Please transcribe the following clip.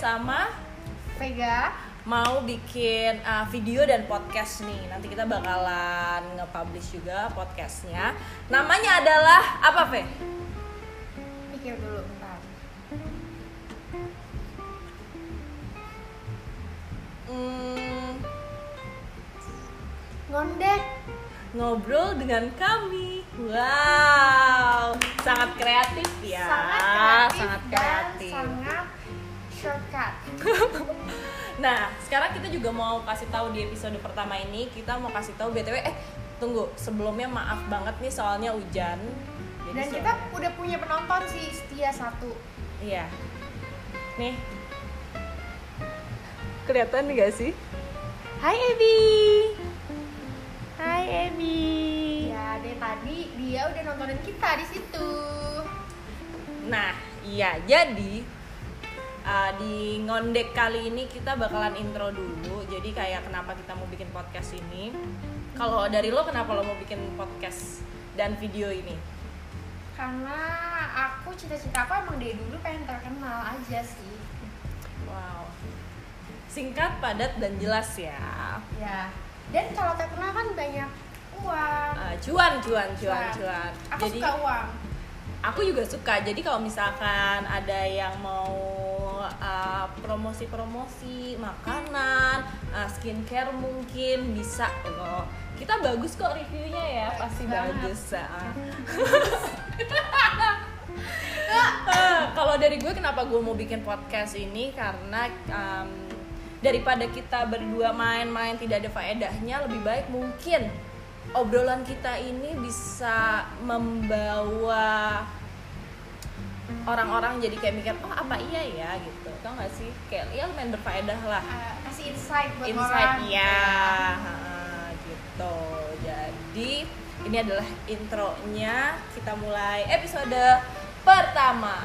sama Vega mau bikin uh, video dan podcast nih. Nanti kita bakalan nge-publish juga podcastnya. Namanya adalah apa, Ve? mikir dulu bentar Hmm, ngondek ngobrol dengan kami. Wow, sangat kreatif ya. sangat kreatif sangat dan kreatif. sangat shortcut Nah, sekarang kita juga mau kasih tahu di episode pertama ini kita mau kasih tahu BTW eh tunggu, sebelumnya maaf banget nih soalnya hujan. Jadi dan kita udah punya penonton sih setia satu Iya. Nih. Kelihatan gak sih? Hai Ebi. Hai Ebi. ya dari tadi dia udah nontonin kita di situ Nah, iya. Jadi uh, di ngondek kali ini kita bakalan intro dulu. Jadi kayak kenapa kita mau bikin podcast ini? Kalau dari lo kenapa lo mau bikin podcast dan video ini? karena aku cita-cita aku emang dari dulu pengen terkenal aja sih Wow. Singkat, padat dan jelas ya. ya dan kalau terkenal kan banyak uang Uh, cuan, cuan, cuan, cuan. aku suka uang aku juga suka jadi kalau misalkan ada yang mau uh, promosi-promosi makanan uh, skincare mungkin bisa loh kita bagus kok reviewnya ya pasti banget. bagus ah. Ah, kalau dari gue kenapa gue mau bikin podcast ini karena um, daripada kita berdua main-main tidak ada faedahnya lebih baik mungkin obrolan kita ini bisa membawa orang-orang jadi kayak mikir oh apa iya ya? gitu. Tau gak sih? Kayak ya lumayan berfaedah lah. Uh, kasih insight buat insight orang. ya gitu. Jadi ini adalah intronya kita mulai episode pertama